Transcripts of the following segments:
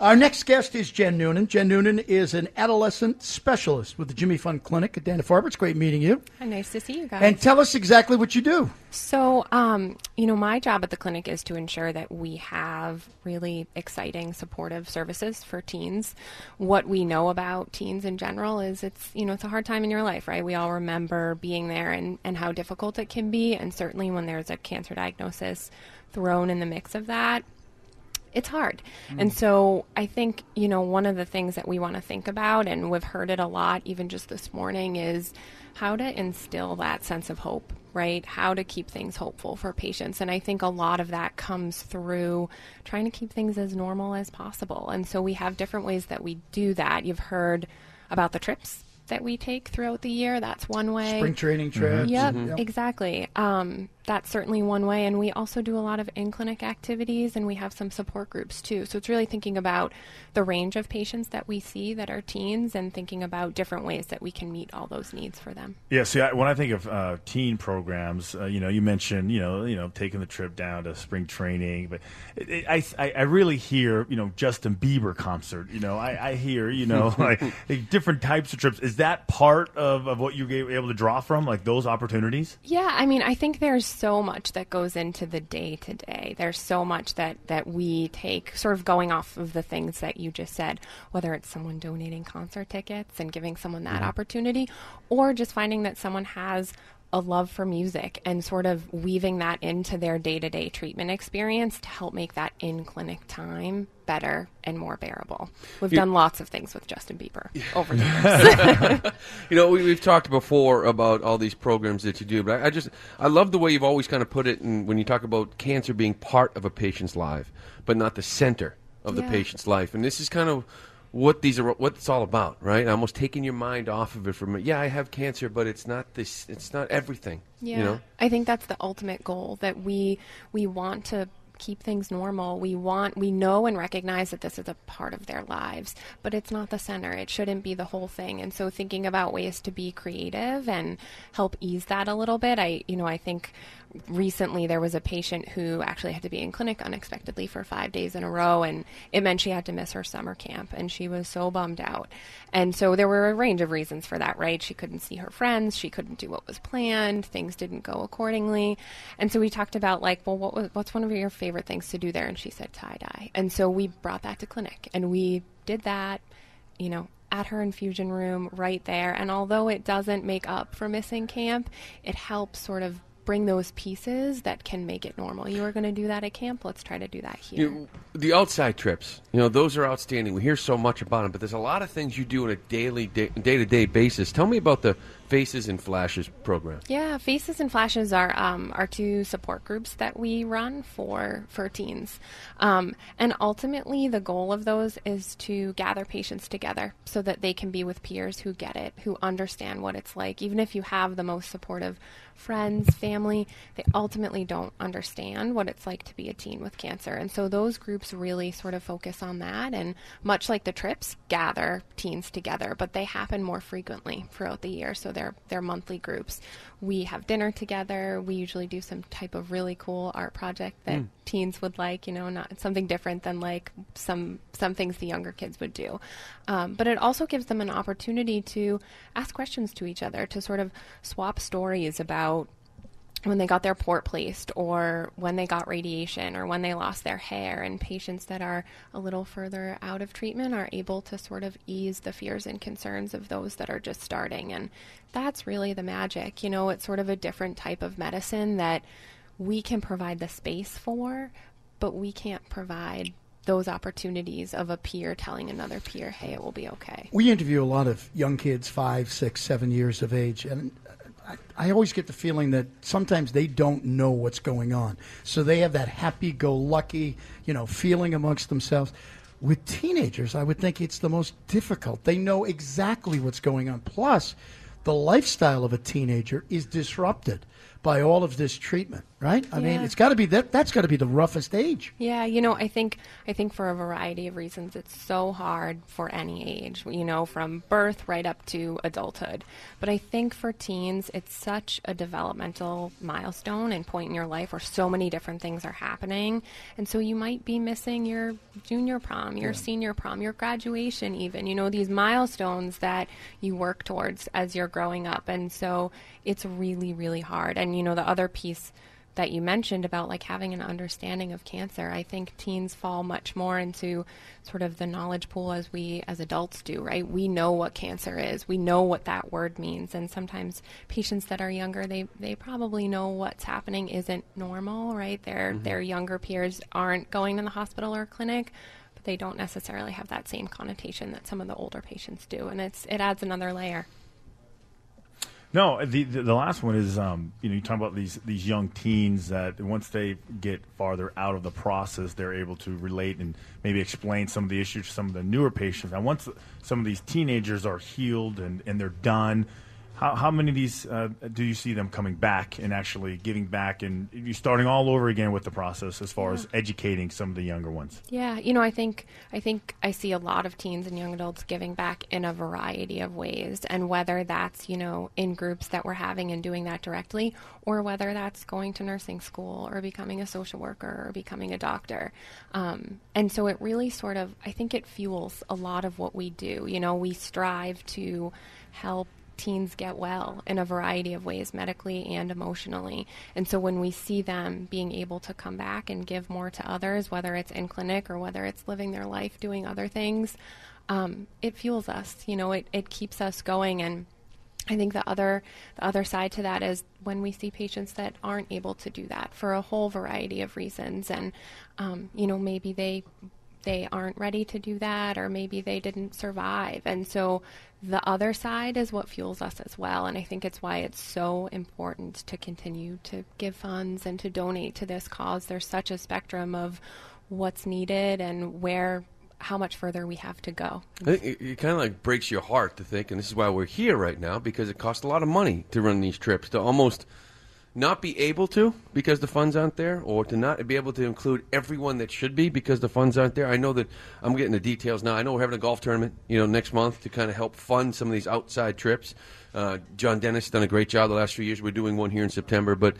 Our next guest is Jen Noonan. Jen Noonan is an adolescent specialist with the Jimmy Fund Clinic at Dana Farber. It's great meeting you. Hi, nice to see you guys. And tell us exactly what you do. So, um, you know, my job at the clinic is to ensure that we have really exciting, supportive services for teens. What we know about teens in general is it's, you know, it's a hard time in your life, right? We all remember being there and, and how difficult it can be. And certainly when there's a cancer diagnosis thrown in the mix of that, it's hard. Mm. And so I think, you know, one of the things that we want to think about, and we've heard it a lot even just this morning, is how to instill that sense of hope, right? How to keep things hopeful for patients. And I think a lot of that comes through trying to keep things as normal as possible. And so we have different ways that we do that. You've heard about the trips that we take throughout the year. That's one way. Spring training trips. Mm-hmm. Yep, mm-hmm. exactly. Um, that's certainly one way. And we also do a lot of in clinic activities and we have some support groups too. So it's really thinking about the range of patients that we see that are teens and thinking about different ways that we can meet all those needs for them. Yeah, see, I, when I think of uh, teen programs, uh, you know, you mentioned, you know, you know, taking the trip down to spring training, but it, it, I, I really hear, you know, Justin Bieber concert. You know, I, I hear, you know, like, like, different types of trips. Is that part of, of what you were able to draw from, like those opportunities? Yeah, I mean, I think there's so much that goes into the day to day. There's so much that that we take, sort of going off of the things that you just said, whether it's someone donating concert tickets and giving someone that mm-hmm. opportunity, or just finding that someone has a love for music and sort of weaving that into their day to day treatment experience to help make that in clinic time better and more bearable. We've you, done lots of things with Justin Bieber over the years. you know, we, have talked before about all these programs that you do, but I, I, just I love the way you've always kind of put it in, when you talk about cancer being part of a patient's life, but not the center of the yeah. patient's life. And this is kind of what these are what it's all about, right? Almost taking your mind off of it from yeah, I have cancer, but it's not this it's not everything. Yeah. You know? I think that's the ultimate goal that we we want to keep things normal. We want, we know and recognize that this is a part of their lives, but it's not the center. It shouldn't be the whole thing. And so thinking about ways to be creative and help ease that a little bit. I, you know, I think recently there was a patient who actually had to be in clinic unexpectedly for five days in a row and it meant she had to miss her summer camp and she was so bummed out. And so there were a range of reasons for that right? She couldn't see her friends she couldn't do what was planned things didn't go accordingly. And so we talked about like well what was, what's one of your favorite things to do there? And she said tie dye. And so we brought that to clinic and we did that you know at her infusion room right there. And although it doesn't make up for missing camp, it helps sort of bring those pieces that can make it normal. You were going to do that at camp. Let's try to do that here. You the outside trips, you know, those are outstanding. We hear so much about them, but there's a lot of things you do on a daily, day to day basis. Tell me about the Faces and Flashes program. Yeah, Faces and Flashes are um, are two support groups that we run for for teens, um, and ultimately the goal of those is to gather patients together so that they can be with peers who get it, who understand what it's like. Even if you have the most supportive friends, family, they ultimately don't understand what it's like to be a teen with cancer, and so those groups really sort of focus on that, and much like the trips, gather teens together, but they happen more frequently throughout the year. So their their monthly groups. We have dinner together. We usually do some type of really cool art project that mm. teens would like. You know, not something different than like some some things the younger kids would do. Um, but it also gives them an opportunity to ask questions to each other, to sort of swap stories about when they got their port placed or when they got radiation or when they lost their hair and patients that are a little further out of treatment are able to sort of ease the fears and concerns of those that are just starting and that's really the magic you know it's sort of a different type of medicine that we can provide the space for but we can't provide those opportunities of a peer telling another peer, hey, it will be okay. We interview a lot of young kids, five, six, seven years of age, and I, I always get the feeling that sometimes they don't know what's going on. So they have that happy go lucky, you know, feeling amongst themselves. With teenagers, I would think it's the most difficult. They know exactly what's going on. Plus, the lifestyle of a teenager is disrupted by all of this treatment, right? I mean, it's got to be that. That's got to be the roughest age. Yeah, you know, I think I think for a variety of reasons it's so hard for any age, you know, from birth right up to adulthood. But I think for teens it's such a developmental milestone and point in your life where so many different things are happening. And so you might be missing your junior prom, your senior prom, your graduation even, you know, these milestones that you work towards as you're growing up. And so it's really really hard. And you know, the other piece that you mentioned about like having an understanding of cancer. I think teens fall much more into sort of the knowledge pool as we as adults do, right? We know what cancer is. We know what that word means. And sometimes patients that are younger, they they probably know what's happening isn't normal, right? Their mm-hmm. their younger peers aren't going to the hospital or clinic. But they don't necessarily have that same connotation that some of the older patients do, and it's it adds another layer. No, the, the the last one is um, you know you talk about these these young teens that once they get farther out of the process, they're able to relate and maybe explain some of the issues to some of the newer patients. And once some of these teenagers are healed and, and they're done, how, how many of these uh, do you see them coming back and actually giving back and you starting all over again with the process as far as educating some of the younger ones? Yeah, you know, I think I think I see a lot of teens and young adults giving back in a variety of ways, and whether that's you know in groups that we're having and doing that directly, or whether that's going to nursing school or becoming a social worker or becoming a doctor, um, and so it really sort of I think it fuels a lot of what we do. You know, we strive to help teens get well in a variety of ways, medically and emotionally. And so when we see them being able to come back and give more to others, whether it's in clinic or whether it's living their life doing other things, um, it fuels us. You know, it, it keeps us going. And I think the other the other side to that is when we see patients that aren't able to do that for a whole variety of reasons, and um, you know maybe they they aren't ready to do that, or maybe they didn't survive, and so the other side is what fuels us as well. And I think it's why it's so important to continue to give funds and to donate to this cause. There's such a spectrum of what's needed and where how much further we have to go. I think it, it kind of like breaks your heart to think, and this is why we're here right now because it costs a lot of money to run these trips. To almost not be able to because the funds aren't there, or to not be able to include everyone that should be because the funds aren't there. I know that I'm getting the details now. I know we're having a golf tournament, you know, next month to kind of help fund some of these outside trips. Uh, John Dennis done a great job the last few years. We're doing one here in September, but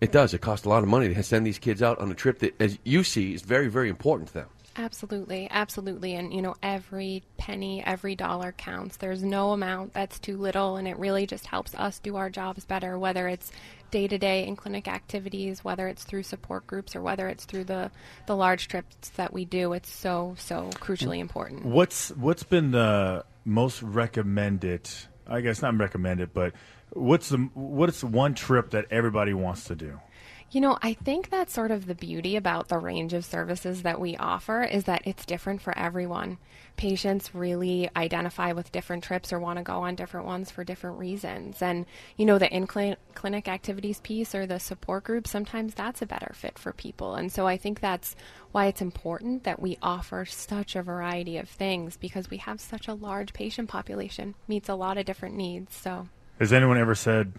it does. It costs a lot of money to send these kids out on a trip that, as you see, is very, very important to them. Absolutely, absolutely. And, you know, every penny, every dollar counts. There's no amount that's too little, and it really just helps us do our jobs better, whether it's day to day in clinic activities, whether it's through support groups, or whether it's through the, the large trips that we do. It's so, so crucially important. What's what's been the most recommended? I guess not recommended, but what's the what's the one trip that everybody wants to do? You know, I think that's sort of the beauty about the range of services that we offer is that it's different for everyone. Patients really identify with different trips or want to go on different ones for different reasons. And, you know, the in clinic activities piece or the support group, sometimes that's a better fit for people. And so I think that's why it's important that we offer such a variety of things because we have such a large patient population, meets a lot of different needs. So. Has anyone ever said,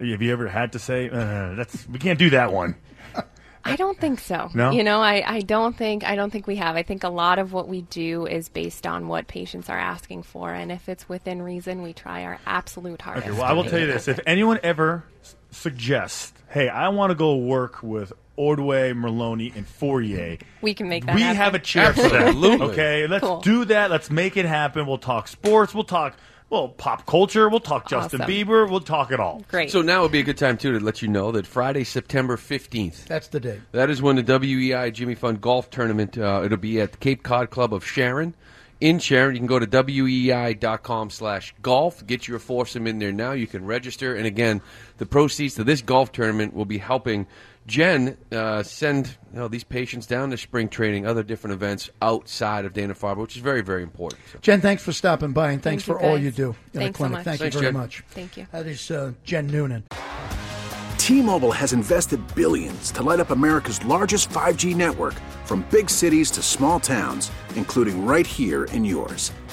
have you ever had to say, uh, that's we can't do that one? I don't think so. No? You know, I, I don't think I don't think we have. I think a lot of what we do is based on what patients are asking for, and if it's within reason, we try our absolute hardest. Okay, well, I will tell you this: if anyone ever s- suggests, "Hey, I want to go work with Ordway, Merloni, and Fauria," we can make that we happen. have a chair for that. Absolutely. Okay, let's Cool. do that. Let's make it happen. We'll talk sports. We'll talk well pop culture. We'll talk Justin Awesome. Bieber. We'll talk it all. Great. So now would be a good time too to let you know that Friday, September fifteenth, That's the day. That is when the WEEI Jimmy Fund Golf Tournament. Uh, it'll be at the Cape Cod Club of Sharon. In Sharon, you can go to weei.com slash golf. Get your foursome in there now. You can register. And again, the proceeds to this golf tournament will be helping Jen uh, send you know, these patients down to spring training, other different events outside of Dana Farber, which is very, very important. So. Jen, thanks for stopping by and thanks Thank for all you do in Thanks the so clinic. much. Thank Thanks, you very Jen. much. Thank you. That is uh, Jen Noonan. T-Mobile has invested billions to light up America's largest 5G network from big cities to small towns, including right here in yours.